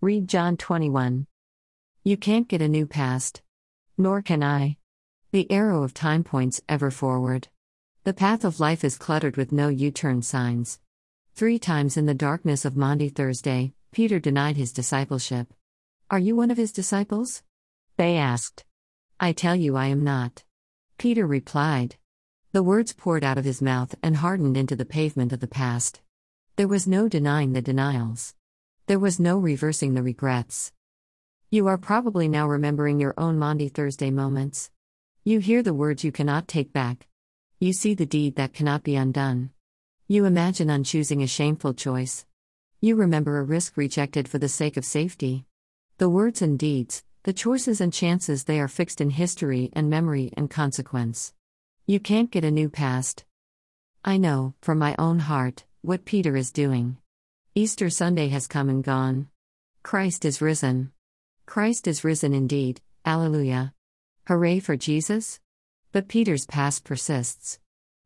Read John 21. You can't get a new past. Nor can I. The arrow of time points ever forward. The path of life is cluttered with no U turn signs. Three times in the darkness of Maundy Thursday, Peter denied his discipleship. Are you one of his disciples? They asked. I tell you, I am not. Peter replied. The words poured out of his mouth and hardened into the pavement of the past. There was no denying the denials. There was no reversing the regrets. You are probably now remembering your own Maundy Thursday moments. You hear the words you cannot take back. You see the deed that cannot be undone. You imagine unchoosing a shameful choice. You remember a risk rejected for the sake of safety. The words and deeds, the choices and chances, they are fixed in history and memory and consequence. You can't get a new past. I know, from my own heart, what Peter is doing. Easter Sunday has come and gone. Christ is risen. Christ is risen indeed, Alleluia. Hooray for Jesus! But Peter's past persists.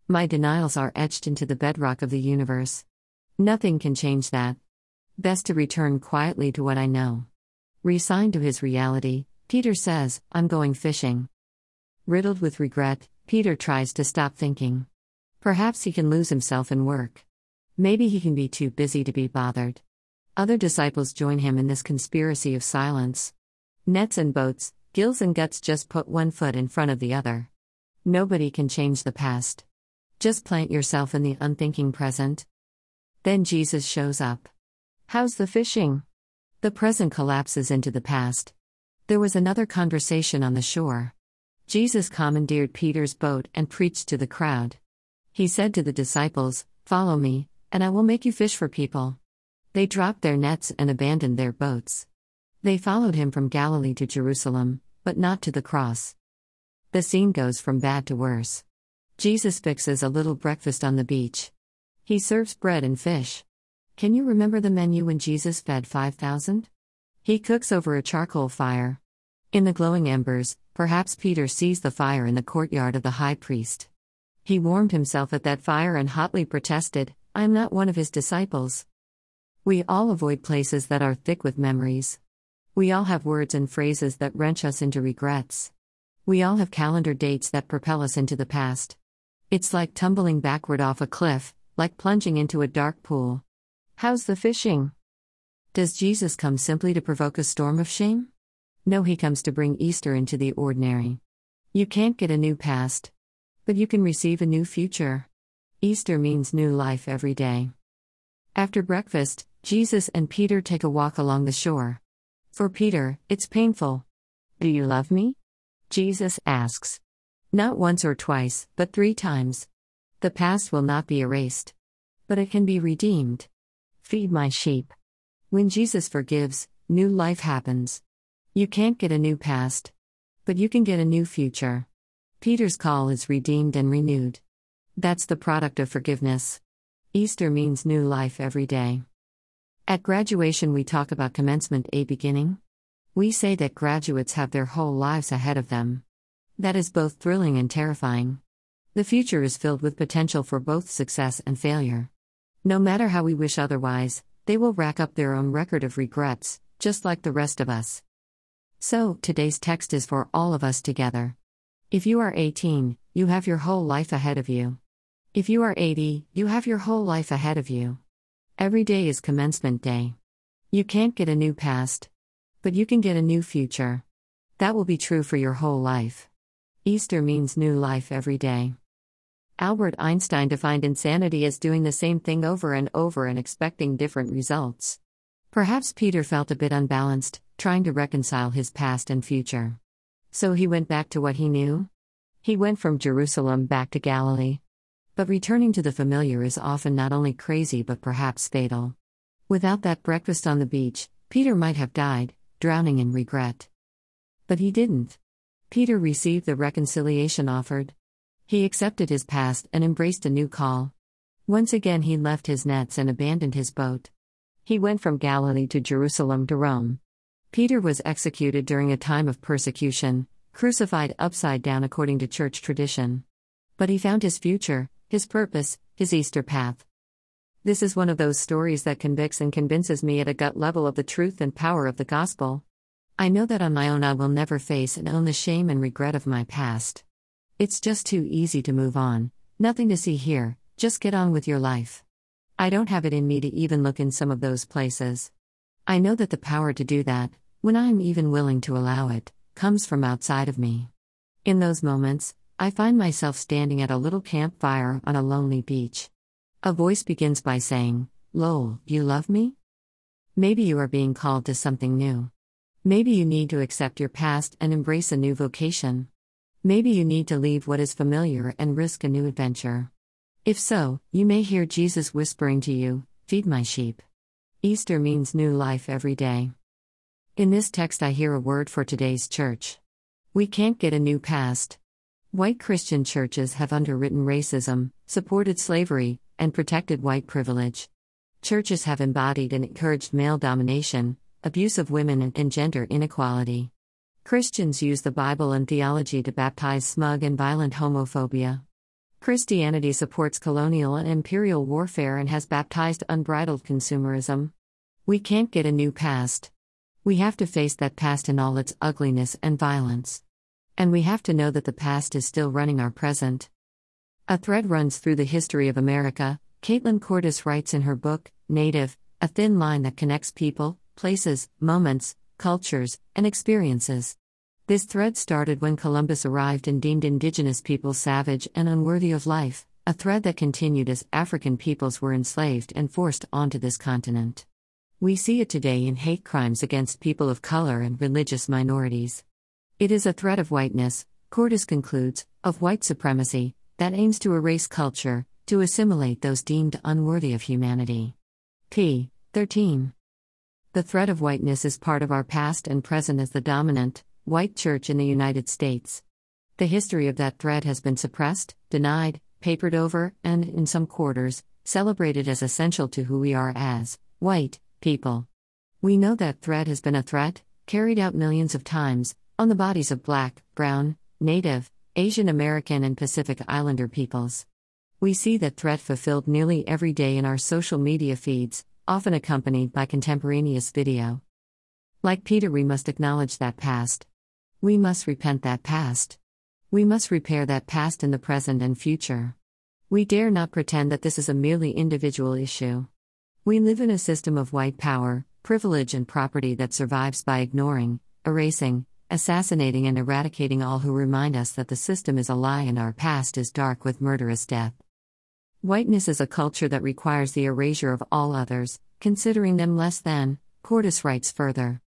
My denials are etched into the bedrock of the universe. Nothing can change that. Best to return quietly to what I know. Resigned to his reality, Peter says, I'm going fishing. Riddled with regret, Peter tries to stop thinking. Perhaps he can lose himself in work. Maybe he can be too busy to be bothered. Other disciples join him in this conspiracy of silence. Nets and boats, gills and guts just put one foot in front of the other. Nobody can change the past. Just plant yourself in the unthinking present. Then Jesus shows up. How's the fishing? The present collapses into the past. There was another conversation on the shore. Jesus commandeered Peter's boat and preached to the crowd. He said to the disciples, Follow me, and I will make you fish for people. They dropped their nets and abandoned their boats. They followed him from Galilee to Jerusalem, but not to the cross. The scene goes from bad to worse. Jesus fixes a little breakfast on the beach. He serves bread and fish. Can you remember the menu when Jesus fed 5,000? He cooks over a charcoal fire. In the glowing embers, perhaps Peter sees the fire in the courtyard of the high priest. He warmed himself at that fire and hotly protested, I am not one of his disciples. We all avoid places that are thick with memories. We all have words and phrases that wrench us into regrets. We all have calendar dates that propel us into the past. It's like tumbling backward off a cliff, like plunging into a dark pool. How's the fishing? Does Jesus come simply to provoke a storm of shame? No, he comes to bring Easter into the ordinary. You can't get a new past, but you can receive a new future. Easter means new life every day. After breakfast, Jesus and Peter take a walk along the shore. For Peter, it's painful. Do you love me? Jesus asks. Not once or twice, but three times. The past will not be erased, but it can be redeemed. Feed my sheep. When Jesus forgives, new life happens. You can't get a new past, but you can get a new future. Peter's call is redeemed and renewed. That's the product of forgiveness. Easter means new life every day. At graduation, we talk about commencement, a beginning. We say that graduates have their whole lives ahead of them. That is both thrilling and terrifying. The future is filled with potential for both success and failure. No matter how we wish otherwise, they will rack up their own record of regrets, just like the rest of us. So, today's text is for all of us together. If you are 18, you have your whole life ahead of you. If you are 80, you have your whole life ahead of you. Every day is commencement day. You can't get a new past, but you can get a new future. That will be true for your whole life. Easter means new life every day. Albert Einstein defined insanity as doing the same thing over and over and expecting different results. Perhaps Peter felt a bit unbalanced, trying to reconcile his past and future. So he went back to what he knew? He went from Jerusalem back to Galilee. But returning to the familiar is often not only crazy but perhaps fatal. Without that breakfast on the beach, Peter might have died, drowning in regret. But he didn't. Peter received the reconciliation offered. He accepted his past and embraced a new call. Once again, he left his nets and abandoned his boat. He went from Galilee to Jerusalem to Rome. Peter was executed during a time of persecution, crucified upside down according to church tradition. But he found his future, his purpose, his Easter path. This is one of those stories that convicts and convinces me at a gut level of the truth and power of the gospel. I know that on my own I will never face and own the shame and regret of my past. It's just too easy to move on, nothing to see here, just get on with your life. I don't have it in me to even look in some of those places. I know that the power to do that, when I am even willing to allow it, comes from outside of me. In those moments, I find myself standing at a little campfire on a lonely beach. A voice begins by saying, Lowell, you love me? Maybe you are being called to something new. Maybe you need to accept your past and embrace a new vocation. Maybe you need to leave what is familiar and risk a new adventure. If so, you may hear Jesus whispering to you, Feed my sheep. Easter means new life every day. In this text, I hear a word for today's church. We can't get a new past. White Christian churches have underwritten racism, supported slavery, and protected white privilege. Churches have embodied and encouraged male domination, abuse of women, and gender inequality. Christians use the Bible and theology to baptize smug and violent homophobia. Christianity supports colonial and imperial warfare and has baptized unbridled consumerism. We can't get a new past. We have to face that past in all its ugliness and violence. And we have to know that the past is still running our present. A thread runs through the history of America, Kaitlin Curtice writes in her book, Native, a thin line that connects people, places, moments, cultures, and experiences. This thread started when Columbus arrived and deemed indigenous peoples savage and unworthy of life, a thread that continued as African peoples were enslaved and forced onto this continent. We see it today in hate crimes against people of color and religious minorities. It is a threat of whiteness, Curtice concludes, of white supremacy, that aims to erase culture, to assimilate those deemed unworthy of humanity. p. 13. The threat of whiteness is part of our past and present as the dominant, white church in the United States. The history of that threat has been suppressed, denied, papered over, and, in some quarters, celebrated as essential to who we are as white people. We know that threat has been a threat, carried out millions of times, on the bodies of black, brown, native, Asian American, and Pacific Islander peoples. We see that threat fulfilled nearly every day in our social media feeds, often accompanied by contemporaneous video. Like Peter, we must acknowledge that past. We must repent that past. We must repair that past in the present and future. We dare not pretend that this is a merely individual issue. We live in a system of white power, privilege, and property that survives by ignoring, erasing, assassinating, and eradicating all who remind us that the system is a lie and our past is dark with murderous death. Whiteness is a culture that requires the erasure of all others, considering them less than, Curtice writes further.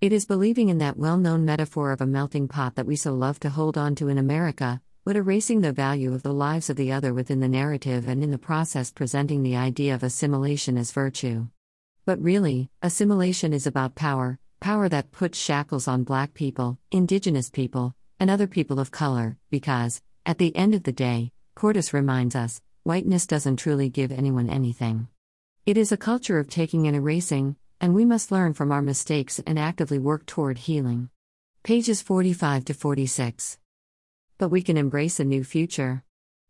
It is believing in that well known metaphor of a melting pot that we so love to hold on to in America, but erasing the value of the lives of the other within the narrative and in the process presenting the idea of assimilation as virtue. But really, assimilation is about power, power that puts shackles on black people, indigenous people, and other people of color, because, at the end of the day, Curtice reminds us, whiteness doesn't truly give anyone anything. It is a culture of taking and erasing, and we must learn from our mistakes and actively work toward healing. Pages 45 to 46. But we can embrace a new future.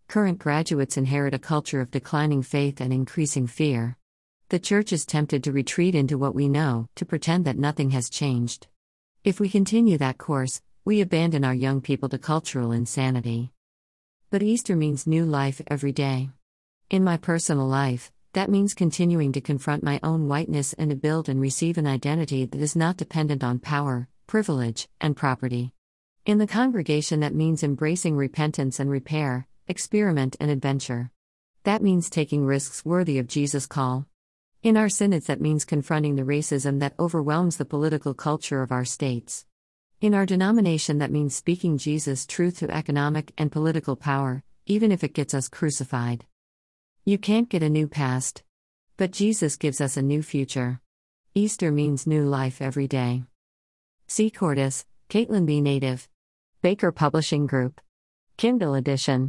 Current graduates inherit a culture of declining faith and increasing fear. The church is tempted to retreat into what we know, to pretend that nothing has changed. If we continue that course, we abandon our young people to cultural insanity. But Easter means new life every day. In my personal life, that means continuing to confront my own whiteness and to build and receive an identity that is not dependent on power, privilege, and property. In the congregation, that means embracing repentance and repair, experiment and adventure. That means taking risks worthy of Jesus' call. In our synods, that means confronting the racism that overwhelms the political culture of our states. In our denomination, that means speaking Jesus' truth to economic and political power, even if it gets us crucified. You can't get a new past. But Jesus gives us a new future. Easter means new life every day. C. Curtice, Kaitlin B. Native. Baker Publishing Group. Kindle Edition.